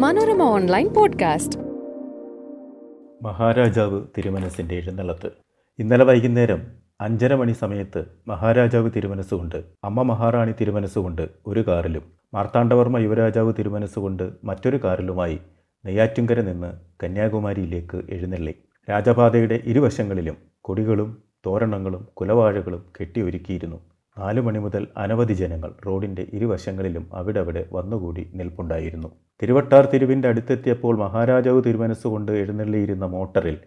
Manorama online podcast. മഹാരാജാവ് തിരുമനസിന്റെ എഴുന്നള്ളത്ത്. ഇന്നലെ വൈകുന്നേരം അഞ്ചര മണി സമയത്ത് മഹാരാജാവ് തിരുമനസ്സുകൊണ്ട് അമ്മ മഹാറാണി തിരുമനസ്സുകൊണ്ട് ഒരു കാറിലും മാർത്താണ്ഡവർമ്മ യുവരാജാവ് തിരുമനസ്സുകൊണ്ട് മറ്റൊരു കാറിലുമായി നെയ്യാറ്റുങ്കര നിന്ന് കന്യാകുമാരിയിലേക്ക് എഴുന്നള്ളി. രാജപാതയുടെ ഇരുവശങ്ങളിലും കൊടികളും തോരണങ്ങളും കുലവാഴകളും കെട്ടിയൊരുക്കിയിരുന്നു. നാലു മണി മുതൽ അനവധി ജനങ്ങൾ റോഡിന്റെ ഇരുവശങ്ങളിലും അവിടവിടെ വന്നുകൂടി നിൽപ്പുണ്ടായിരുന്നു. തിരുവട്ടാർ തിരുവിന്റെ അടുത്തെത്തിയപ്പോൾ മഹാരാജാവ് തിരുമനസ്സുകൊണ്ട് എഴുന്നള്ളിയിരുന്ന മോട്ടറിൽ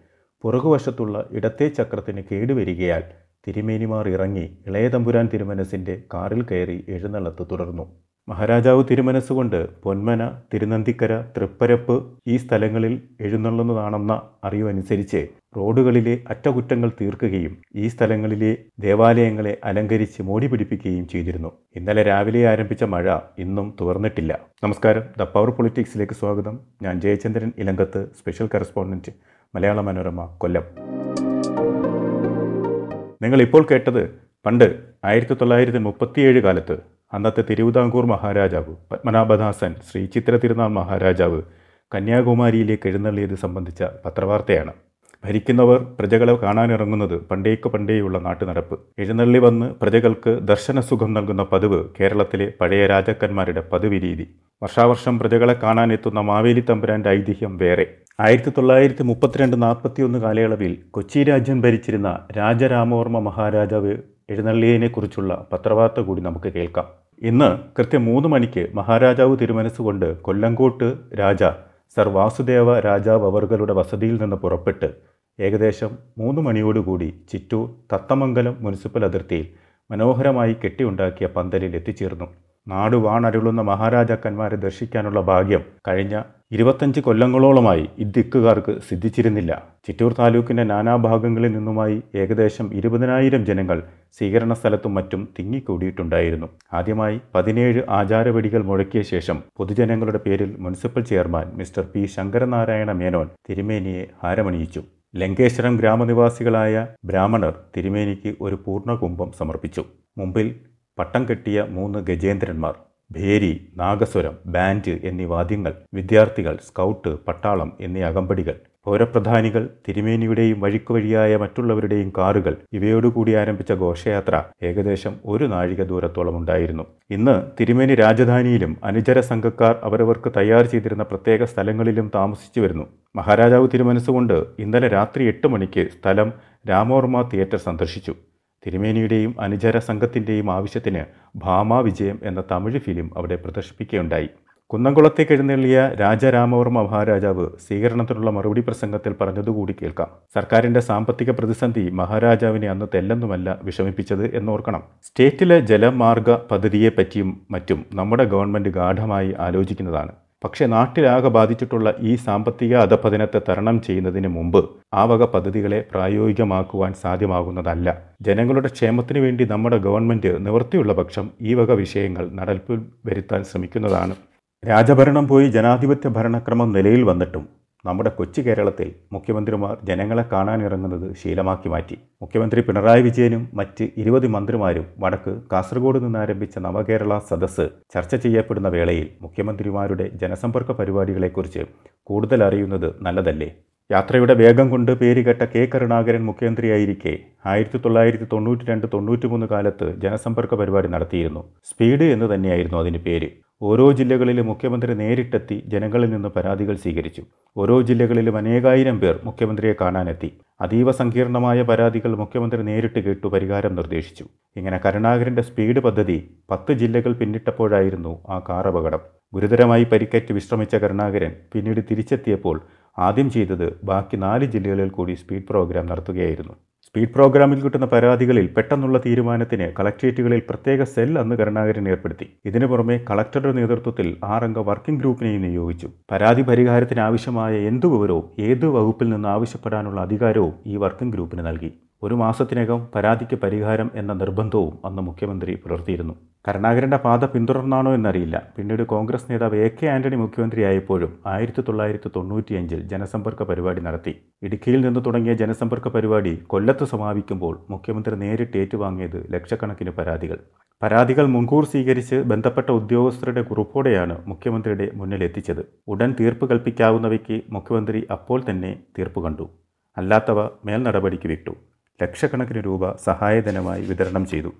പുറകുവശത്തുള്ള ഇടത്തെ ചക്രത്തിന് കേടുവരികയാൽ തിരുമേനിമാർ ഇറങ്ങി ഇളയതമ്പുരാൻ തിരുമനസിന്റെ കാറിൽ കയറി എഴുന്നള്ളത്ത് തുടർന്നു. മഹാരാജാവ് തിരുമനസ്സുകൊണ്ട് പൊന്മന തിരുനന്തിക്കര തൃപ്പരപ്പ് ഈ സ്ഥലങ്ങളിൽ എഴുന്നള്ളുന്നതാണെന്ന അറിവനുസരിച്ച് റോഡുകളിലെ അറ്റകുറ്റങ്ങൾ തീർക്കുകയും ഈ സ്ഥലങ്ങളിലെ ദേവാലയങ്ങളെ അലങ്കരിച്ച് മോടി പിടിപ്പിക്കുകയും ചെയ്തിരുന്നു. ഇന്നലെ രാവിലെ ആരംഭിച്ച മഴ ഇന്നും തുറന്നിട്ടില്ല നമസ്കാരം. ദ പവർ പൊളിറ്റിക്സിലേക്ക് സ്വാഗതം. ഞാൻ ജയചന്ദ്രൻ ഇലങ്കത്ത് സ്പെഷ്യൽ കറസ്പോണ്ടന്റ് മലയാള മനോരമ കൊല്ലം. നിങ്ങൾ ഇപ്പോൾ കേട്ടത് പണ്ട് ആയിരത്തി തൊള്ളായിരത്തി മുപ്പത്തിയേഴ് കാലത്ത് അന്നത്തെ തിരുവിതാംകൂർ മഹാരാജാവ് പത്മനാഭദാസൻ ശ്രീ ചിത്ര തിരുനാൾ മഹാരാജാവ് കന്യാകുമാരിയിലേക്ക് എഴുന്നള്ളിയത് സംബന്ധിച്ച പത്രവാർത്തയാണ്. ഭരിക്കുന്നവർ പ്രജകളെ കാണാനിറങ്ങുന്നത് പണ്ടേക്ക് പണ്ടേയുള്ള നാട്ടുനടപ്പ്. എഴുന്നള്ളി വന്ന് പ്രജകൾക്ക് ദർശനസുഖം നൽകുന്ന പതിവ് കേരളത്തിലെ പഴയ രാജാക്കന്മാരുടെ പതിവ് രീതി വർഷാവർഷം പ്രജകളെ കാണാനെത്തുന്ന മാവേലി തമ്പുരാന്റെ ഐതിഹ്യം വേറെ. ആയിരത്തി തൊള്ളായിരത്തി മുപ്പത്തിരണ്ട് നാൽപ്പത്തിയൊന്ന് കാലയളവിൽ കൊച്ചി രാജ്യം ഭരിച്ചിരുന്ന രാജരാമവർമ്മ മഹാരാജാവ് എഴുന്നള്ളിയതിനെക്കുറിച്ചുള്ള പത്രവാർത്ത കൂടി നമുക്ക് കേൾക്കാം. ഇന്ന് കൃത്യം മൂന്ന് മണിക്ക് മഹാരാജാവ് തിരുമനസ്സുകൊണ്ട് കൊല്ലങ്കോട്ട് രാജ സർ വാസുദേവ രാജാവ് അവർകളുടെ വസതിയിൽ നിന്ന് പുറപ്പെട്ട് ഏകദേശം മൂന്ന് മണിയോടുകൂടി ചിറ്റൂർ തത്തമംഗലം മുനിസിപ്പൽ അതിർത്തിയിൽ മനോഹരമായി കെട്ടിയുണ്ടാക്കിയ പന്തലിൽ എത്തിച്ചേർന്നു. നാട് വാണരുളുന്ന മഹാരാജാക്കന്മാരെ ദർശിക്കാനുള്ള ഭാഗ്യം കഴിഞ്ഞ ഇരുപത്തഞ്ച് കൊല്ലങ്ങളോളമായി ഇദ്ദിക്കുകാർക്ക് സിദ്ധിച്ചിരുന്നില്ല. ചിറ്റൂർ താലൂക്കിന്റെ നാനാഭാഗങ്ങളിൽ നിന്നുമായി ഏകദേശം ഇരുപതിനായിരം ജനങ്ങൾ സ്വീകരണ സ്ഥലത്തും മറ്റും തിങ്ങിക്കൂടിയിട്ടുണ്ടായിരുന്നു. ആദ്യമായി പതിനേഴ് ആചാരവെടികൾ മുഴക്കിയ ശേഷം പൊതുജനങ്ങളുടെ പേരിൽ municipal chairman mister P Sankaranarayana Menon തിരുമേനിയെ ഹാരമണിയിച്ചു. ലങ്കേശ്വരം ഗ്രാമനിവാസികളായ ബ്രാഹ്മണർ തിരുമേനിക്ക് ഒരു പൂർണകുംഭം സമർപ്പിച്ചു. മുമ്പിൽ പട്ടം കെട്ടിയ മൂന്ന് ഗജേന്ദ്രന്മാർ ഭേരി നാഗസ്വരം ബാൻഡ് എന്നീ വാദ്യങ്ങൾ വിദ്യാർത്ഥികൾ സ്കൗട്ട് പട്ടാളം എന്നീ അകമ്പടികൾ പൗരപ്രധാനികൾ തിരുമേനിയുടെയും വഴിക്കുവഴിയായ മറ്റുള്ളവരുടെയും കാറുകൾ ഇവയോടുകൂടി ആരംഭിച്ച ഘോഷയാത്ര ഏകദേശം ഒരു നാഴിക ദൂരത്തോളം ഉണ്ടായിരുന്നു. ഇന്ന് തിരുമേനി രാജധാനിയിലും അനുചര സംഘക്കാർ അവരവർക്ക് തയ്യാർ ചെയ്തിരുന്ന പ്രത്യേക സ്ഥലങ്ങളിലും താമസിച്ചു വരുന്നു. മഹാരാജാവ് തിരുമനസ്സുകൊണ്ട് ഇന്നലെ രാത്രി എട്ട് മണിക്ക് സ്ഥലം രാമോർമ തിയേറ്റർ സന്ദർശിച്ചു. തിരുമേനിയുടെയും അനുചര സംഘത്തിന്റെയും ആവശ്യത്തിന് ഭാമാ വിജയം എന്ന തമിഴ് ഫിലിം അവിടെ പ്രദർശിപ്പിക്കുകയുണ്ടായി. കുന്നംകുളത്തേക്ക് എഴുന്നള്ളിയ രാജരാമവർമ്മ മഹാരാജാവ് സ്വീകരണത്തിനുള്ള മറുപടി പ്രസംഗത്തിൽ പറഞ്ഞതുകൂടി കേൾക്കാം. സർക്കാരിന്റെ സാമ്പത്തിക പ്രതിസന്ധി മഹാരാജാവിനെ അന്ന് തെല്ലെന്നുമല്ല വിഷമിപ്പിച്ചത് എന്നോർക്കണം. സ്റ്റേറ്റിലെ ജലമാർഗ പദ്ധതിയെപ്പറ്റിയും മറ്റും നമ്മുടെ ഗവൺമെന്റ് ഗാഠമായി ആലോചിക്കുന്നതാണ്. പക്ഷേ നാട്ടിലാകെ ബാധിച്ചിട്ടുള്ള ഈ സാമ്പത്തിക അധപതനത്തെ തരണം ചെയ്യുന്നതിന് മുമ്പ് ആ വക പദ്ധതികളെ പ്രായോഗികമാക്കുവാൻ സാധ്യമാകുന്നതല്ല. ജനങ്ങളുടെ ക്ഷേമത്തിന് വേണ്ടി നമ്മുടെ ഗവൺമെന്റ് നിവൃത്തിയുള്ള പക്ഷം ഈ വക വിഷയങ്ങൾ നടപ്പിൽ വരുത്താൻ ശ്രമിക്കുന്നതാണ്. രാജഭരണം പോയി ജനാധിപത്യ ഭരണക്രമം നിലയിൽ വന്നിട്ടും നമ്മുടെ കൊച്ചു കേരളത്തിൽ മുഖ്യമന്ത്രിമാർ ജനങ്ങളെ കാണാനിറങ്ങുന്നത് ശീലമാക്കി മാറ്റി. മുഖ്യമന്ത്രി പിണറായി വിജയനും മറ്റ് ഇരുപത് മന്ത്രിമാരും വടക്ക് കാസർഗോഡ് നിന്ന് ആരംഭിച്ച നവകേരള സദസ്സ് ചർച്ച ചെയ്യപ്പെടുന്ന വേളയിൽ മുഖ്യമന്ത്രിമാരുടെ ജനസമ്പർക്ക പരിപാടികളെക്കുറിച്ച് കൂടുതൽ അറിയുന്നത് നല്ലതല്ലേ? യാത്രയുടെ വേഗം കൊണ്ട് പേരുകെട്ട കെ. കരുണാകരൻ മുഖ്യമന്ത്രിയായിരിക്കെ ആയിരത്തി തൊള്ളായിരത്തി തൊണ്ണൂറ്റി രണ്ട് തൊണ്ണൂറ്റി മൂന്ന് കാലത്ത് ജനസമ്പർക്ക പരിപാടി നടത്തിയിരുന്നു. സ്പീഡ് എന്ന് തന്നെയായിരുന്നു അതിന് പേര്. ഓരോ ജില്ലകളിലും മുഖ്യമന്ത്രി നേരിട്ടെത്തി ജനങ്ങളിൽ നിന്ന് പരാതികൾ സ്വീകരിച്ചു. ഓരോ ജില്ലകളിലും അനേകായിരം പേർ മുഖ്യമന്ത്രിയെ കാണാനെത്തി. അതീവ സങ്കീർണമായ പരാതികൾ മുഖ്യമന്ത്രി നേരിട്ട് കേട്ടു പരിഹാരം നിർദ്ദേശിച്ചു. ഇങ്ങനെ കരുണാകരന്റെ സ്പീഡ് പദ്ധതി പത്ത് ജില്ലകൾ പിന്നിട്ടപ്പോഴായിരുന്നു ആ കാർ അപകടം. ഗുരുതരമായി പരിക്കേറ്റ് വിശ്രമിച്ച കരുണാകരൻ പിന്നീട് തിരിച്ചെത്തിയപ്പോൾ ആദ്യം ചെയ്തത് ബാക്കി നാല് ജില്ലകളിൽ കൂടി സ്പീഡ് പ്രോഗ്രാം നടത്തുകയായിരുന്നു. സ്പീഡ് പ്രോഗ്രാമിൽ കിട്ടുന്ന പരാതികളിൽ പെട്ടെന്നുള്ള തീരുമാനത്തിന് കളക്ട്രേറ്റുകളിൽ പ്രത്യേക സെൽ അന്ന് കരുണാകരൻ ഏർപ്പെടുത്തി. ഇതിനു പുറമെ കളക്ടറുടെ നേതൃത്വത്തിൽ ആറംഗ വർക്കിംഗ് ഗ്രൂപ്പിനെയും നിയോഗിച്ചു. പരാതി പരിഹാരത്തിന് ആവശ്യമായ എന്തു വിവരവും ഏത് വകുപ്പിൽ നിന്ന് ആവശ്യപ്പെടാനുള്ള അധികാരവും ഈ വർക്കിംഗ് ഗ്രൂപ്പിന് നൽകി. ഒരു മാസത്തിനകം പരാതിക്ക് പരിഹാരം എന്ന നിർബന്ധവും അന്ന് മുഖ്യമന്ത്രി പുലർത്തിയിരുന്നു. കരുണാകരന്റെ പാത പിന്തുടർന്നാണോ എന്നറിയില്ല. പിന്നീട് കോൺഗ്രസ് നേതാവ് എ കെ ആന്റണി മുഖ്യമന്ത്രിയായപ്പോഴും ആയിരത്തി തൊള്ളായിരത്തി തൊണ്ണൂറ്റിയഞ്ചിൽ ജനസമ്പർക്ക പരിപാടി നടത്തി. ഇടുക്കിയിൽ നിന്ന് തുടങ്ങിയ ജനസമ്പർക്ക പരിപാടി കൊല്ലത്ത് സമാപിക്കുമ്പോൾ മുഖ്യമന്ത്രി നേരിട്ട് ഏറ്റുവാങ്ങിയത് ലക്ഷക്കണക്കിന് പരാതികൾ. പരാതികൾ മുൻകൂർ സ്വീകരിച്ച് ബന്ധപ്പെട്ട ഉദ്യോഗസ്ഥരുടെ കുറിപ്പോടെയാണ് മുഖ്യമന്ത്രിയുടെ മുന്നിലെത്തിച്ചത്. ഉടൻ തീർപ്പ് കൽപ്പിക്കാവുന്നവയ്ക്ക് മുഖ്യമന്ത്രി അപ്പോൾ തന്നെ തീർപ്പ് കണ്ടു. അല്ലാത്തവ മേൽ നടപടിക്ക് വിട്ടു. ലക്ഷക്കണക്കിന് രൂപ സഹായധനമായി വിതരണം ചെയ്തു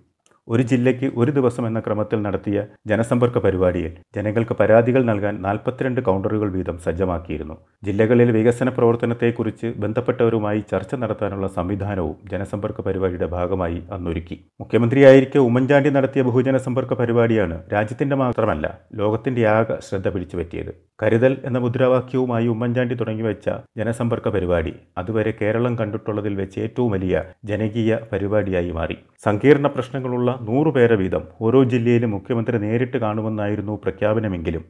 ഒരു ജില്ലയ്ക്ക് ഒരു ദിവസം എന്ന ക്രമത്തിൽ നടത്തിയ ജനസമ്പർക്ക പരിപാടിയിൽ ജനങ്ങൾക്ക് പരാതികൾ നൽകാൻ നാൽപ്പത്തിരണ്ട് കൗണ്ടറുകൾ വീതം സജ്ജമാക്കിയിരുന്നു. ജില്ലകളിൽ വികസന പ്രവർത്തനത്തെക്കുറിച്ച് ബന്ധപ്പെട്ടവരുമായി ചർച്ച നടത്താനുള്ള സംവിധാനവും ജനസമ്പർക്ക പരിപാടിയുടെ ഭാഗമായി അന്നൊരുക്കി. മുഖ്യമന്ത്രിയായിരിക്കെ ഉമ്മൻചാണ്ടി നടത്തിയ ബഹുജന സമ്പർക്ക പരിപാടിയാണ് രാജ്യത്തിന്റെ മാത്രമല്ല ലോകത്തിന്റെ ആകെ ശ്രദ്ധ പിടിച്ചുപറ്റിയത്. കരുതൽ എന്ന മുദ്രാവാക്യവുമായി ഉമ്മൻചാണ്ടി തുടങ്ങിവെച്ച ജനസമ്പർക്ക പരിപാടി അതുവരെ കേരളം കണ്ടിട്ടുള്ളതിൽ വെച്ച് ഏറ്റവും വലിയ ജനകീയ പരിപാടിയായി മാറി. സങ്കീർണ പ്രശ്നങ്ങളുള്ള നൂറുപേരെ വീതം ഓരോ ജില്ലയിലും മുഖ്യമന്ത്രി നേരിട്ട് കാണുമെന്നായിരുന്നു പ്രഖ്യാപനമെങ്കിലും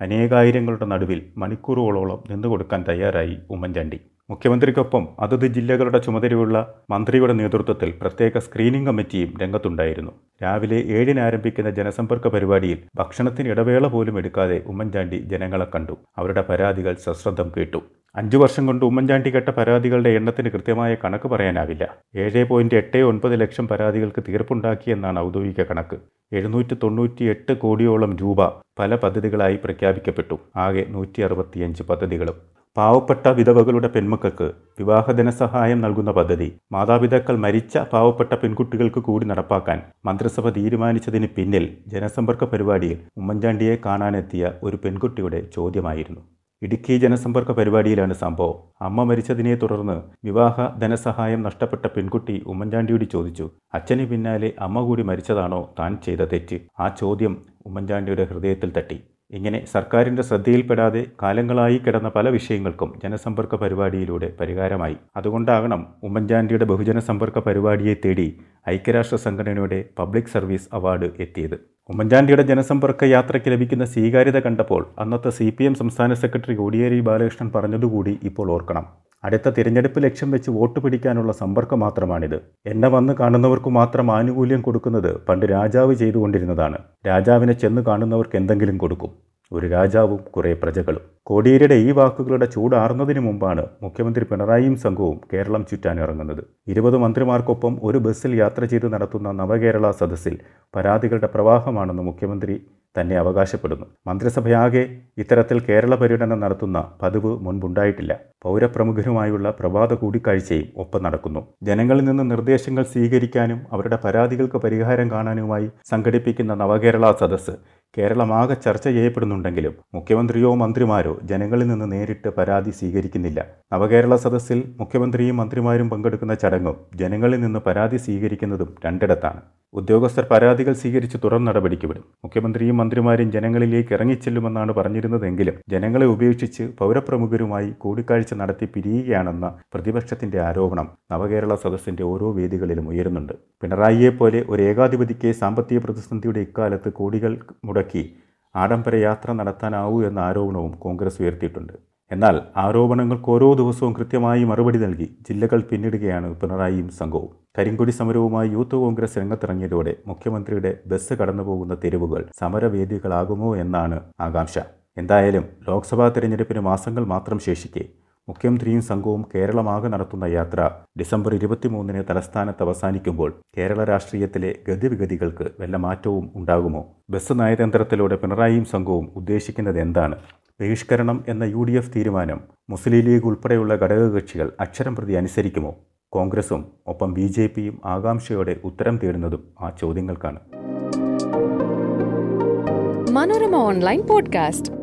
അനേകായിരങ്ങളുടെ നടുവിൽ മണിക്കൂറുകളോളം നിന്നുകൊടുക്കാൻ തയ്യാറായി ഉമ്മൻചാണ്ടി. മുഖ്യമന്ത്രിക്കൊപ്പം അതത് ജില്ലകളുടെ ചുമതലയുള്ള മന്ത്രിയുടെ നേതൃത്വത്തിൽ പ്രത്യേക സ്ക്രീനിംഗ് കമ്മിറ്റിയും രംഗത്തുണ്ടായിരുന്നു. രാവിലെ ഏഴിന് ആരംഭിക്കുന്ന ജനസമ്പർക്ക പരിപാടിയിൽ ഭക്ഷണത്തിന് ഇടവേള പോലും എടുക്കാതെ ഉമ്മൻചാണ്ടി ജനങ്ങളെ കണ്ടു. അവരുടെ പരാതികൾ സശ്രദ്ധം കേട്ടു. അഞ്ചു വർഷം കൊണ്ട് ഉമ്മൻചാണ്ടി കെട്ട പരാതികളുടെ എണ്ണത്തിന് കൃത്യമായ കണക്ക് പറയാനാവില്ല. ഏഴ് പോയിന്റ് എട്ട് ഒൻപത് ലക്ഷം പരാതികൾക്ക് തീർപ്പുണ്ടാക്കിയെന്നാണ് ഔദ്യോഗിക കണക്ക്. എഴുന്നൂറ്റി തൊണ്ണൂറ്റി എട്ട് കോടിയോളം രൂപ പല പദ്ധതികളായി പ്രഖ്യാപിക്കപ്പെട്ടു. ആകെ നൂറ്റി അറുപത്തിയഞ്ച് പദ്ധതികളും. പാവപ്പെട്ട വിധവകളുടെ പെൺമക്കൾക്ക് വിവാഹ ധനസഹായം നൽകുന്ന പദ്ധതി മാതാപിതാക്കൾ മരിച്ച പാവപ്പെട്ട പെൺകുട്ടികൾക്ക് കൂടി നടപ്പാക്കാൻ മന്ത്രിസഭ തീരുമാനിച്ചതിന് പിന്നിൽ ജനസമ്പർക്ക പരിപാടിയിൽ ഉമ്മൻചാണ്ടിയെ കാണാനെത്തിയ ഒരു പെൺകുട്ടിയുടെ ചോദ്യമായിരുന്നു. ഇടുക്കി ജനസമ്പർക്ക പരിപാടിയിലാണ് സംഭവം. അമ്മ മരിച്ചതിനെ തുടർന്ന് വിവാഹ ധനസഹായം നഷ്ടപ്പെട്ട പെൺകുട്ടി ഉമ്മൻചാണ്ടിയോട് ചോദിച്ചു. അച്ഛന് പിന്നാലെ അമ്മ കൂടി മരിച്ചതാണോ താൻ ചെയ്ത തെറ്റ്? ആ ചോദ്യം ഉമ്മൻചാണ്ടിയുടെ ഹൃദയത്തിൽ തട്ടി. ഇങ്ങനെ സർക്കാരിന്റെ ശ്രദ്ധയിൽപ്പെടാതെ കാലങ്ങളായി കിടന്ന പല വിഷയങ്ങൾക്കും ജനസമ്പർക്ക പരിപാടിയിലൂടെ പരിഹാരമായി. അതുകൊണ്ടാകണം ഉമ്മൻചാണ്ടിയുടെ ബഹുജന സമ്പർക്ക പരിപാടിയെ തേടി ഐക്യരാഷ്ട്ര സംഘടനയുടെ പബ്ലിക് സർവീസ് അവാർഡ് എത്തിയത്. ഉമ്മൻചാണ്ടിയുടെ ജനസമ്പർക്ക യാത്രയ്ക്ക് ലഭിക്കുന്ന സ്വീകാര്യത കണ്ടപ്പോൾ അന്നത്തെ സി സംസ്ഥാന സെക്രട്ടറി കോടിയേരി ബാലകൃഷ്ണൻ പറഞ്ഞതുകൂടി ഇപ്പോൾ ഓർക്കണം. അടുത്ത തിരഞ്ഞെടുപ്പ് ലക്ഷ്യം വെച്ച് വോട്ട് പിടിക്കാനുള്ള സമ്പർക്കം മാത്രമാണിത്. എന്നെ വന്ന് കാണുന്നവർക്ക് മാത്രം ആനുകൂല്യം കൊടുക്കുന്നത് പണ്ട് രാജാവ് ചെയ്തുകൊണ്ടിരുന്നതാണ്. രാജാവിനെ ചെന്ന് കാണുന്നവർക്ക് എന്തെങ്കിലും കൊടുക്കും. ഒരു രാജാവും കുറേ പ്രജകളും. കോടിയേരിയുടെ ഈ വാക്കുകളുടെ ചൂടാറുന്നതിന് മുമ്പാണ് മുഖ്യമന്ത്രി പിണറായിയും സംഘവും കേരളം ചുറ്റാനിറങ്ങുന്നത്. ഇരുപത് മന്ത്രിമാർക്കൊപ്പം ഒരു ബസ്സിൽ യാത്ര ചെയ്ത് നടത്തുന്ന നവകേരള സദസ്സിൽ പരാതികളുടെ പ്രവാഹമാണെന്ന് മുഖ്യമന്ത്രി തന്നെ അവകാശപ്പെടുന്നു. മന്ത്രിസഭയാകെ ഇത്തരത്തിൽ കേരള പര്യടനം നടത്തുന്ന പതിവ് മുൻപുണ്ടായിട്ടില്ല. പൗരപ്രമുഖരുമായുള്ള പ്രഭാത കൂടിക്കാഴ്ചയും ഒപ്പം നടക്കുന്നു. ജനങ്ങളിൽ നിന്ന് നിർദ്ദേശങ്ങൾ സ്വീകരിക്കാനും അവരുടെ പരാതികൾക്ക് പരിഹാരം കാണാനുമായി സംഘടിപ്പിക്കുന്ന നവകേരള സദസ്സ് കേരളമാകെ ചർച്ച ചെയ്യപ്പെടുന്നുണ്ടെങ്കിലും മുഖ്യമന്ത്രിയോ മന്ത്രിമാരോ ജനങ്ങളിൽ നിന്ന് നേരിട്ട് പരാതി സ്വീകരിക്കുന്നില്ല. നവകേരള സദസ്സിൽ മുഖ്യമന്ത്രിയും മന്ത്രിമാരും പങ്കെടുക്കുന്ന ചടങ്ങും ജനങ്ങളിൽ നിന്ന് പരാതി സ്വീകരിക്കുന്നതും രണ്ടിടത്താണ്. ഉദ്യോഗസ്ഥർ പരാതികൾ സ്വീകരിച്ച് തുറന്ന നടപടിക്ക് വിടും മുഖ്യമന്ത്രിയും മന്ത്രിമാരും ജനങ്ങളിലേക്ക് ഇറങ്ങിച്ചെല്ലുമെന്നാണ് പറഞ്ഞിരുന്നതെങ്കിലും ജനങ്ങളെ ഉപേക്ഷിച്ച് പൗരപ്രമുഖരുമായി കൂടിക്കാഴ്ച നടത്തി പിരിയുകയാണെന്ന പ്രതിപക്ഷത്തിന്റെ ആരോപണം നവകേരള സദസ്സിന്റെ ഓരോ വേദികളിലും ഉയരുന്നുണ്ട്. പിണറായിയെപ്പോലെ ഒരു ഏകാധിപതിക്ക് സാമ്പത്തിക പ്രതിസന്ധിയുടെ ഇക്കാലത്ത് കോടികൾ മുടക്കി ആഡംബര യാത്ര നടത്താനാവൂ എന്ന ആരോപണവും കോൺഗ്രസ് ഉയർത്തിയിട്ടുണ്ട്. എന്നാൽ ആരോപണങ്ങൾക്ക് ഓരോ ദിവസവും കൃത്യമായി മറുപടി നൽകി ജില്ലകൾ പിന്നിടുകയാണ് പിണറായിയും സംഘവും. കരിങ്കൊടി സമരവുമായി യൂത്ത് കോൺഗ്രസ് രംഗത്തിറങ്ങിയതോടെ മുഖ്യമന്ത്രിയുടെ ബസ് കടന്നുപോകുന്ന തെരുവുകൾ സമരവേദികളാകുമോ എന്നാണ് ആകാംക്ഷ. എന്തായാലും ലോക്സഭാ തെരഞ്ഞെടുപ്പിന് മാസങ്ങൾ മാത്രം ശേഷിക്കെ മുഖ്യമന്ത്രിയും സംഘവും കേരളമാകെ നടത്തുന്ന യാത്ര ഡിസംബർ ഇരുപത്തിമൂന്നിന് തലസ്ഥാനത്ത് അവസാനിക്കുമ്പോൾ കേരള രാഷ്ട്രീയത്തിലെ ഗതിവിഗതികൾക്ക് വല്ല മാറ്റവും ഉണ്ടാകുമോ? ബസ് നയതന്ത്രത്തിലൂടെ പിണറായിയും സംഘവും ഉദ്ദേശിക്കുന്നത് എന്താണ്? ബഹിഷ്കരണം എന്ന യു ഡി എഫ് തീരുമാനം മുസ്ലിം ലീഗ് ഉൾപ്പെടെയുള്ള ഘടകകക്ഷികൾ അക്ഷരം പ്രതി അനുസരിക്കുമോ? കോൺഗ്രസും ഒപ്പം ബി ജെ പിയും ആകാംക്ഷയോടെ ഉത്തരം തേടുന്നതും ആ ചോദ്യങ്ങൾക്കാണ്. Manorama online podcast.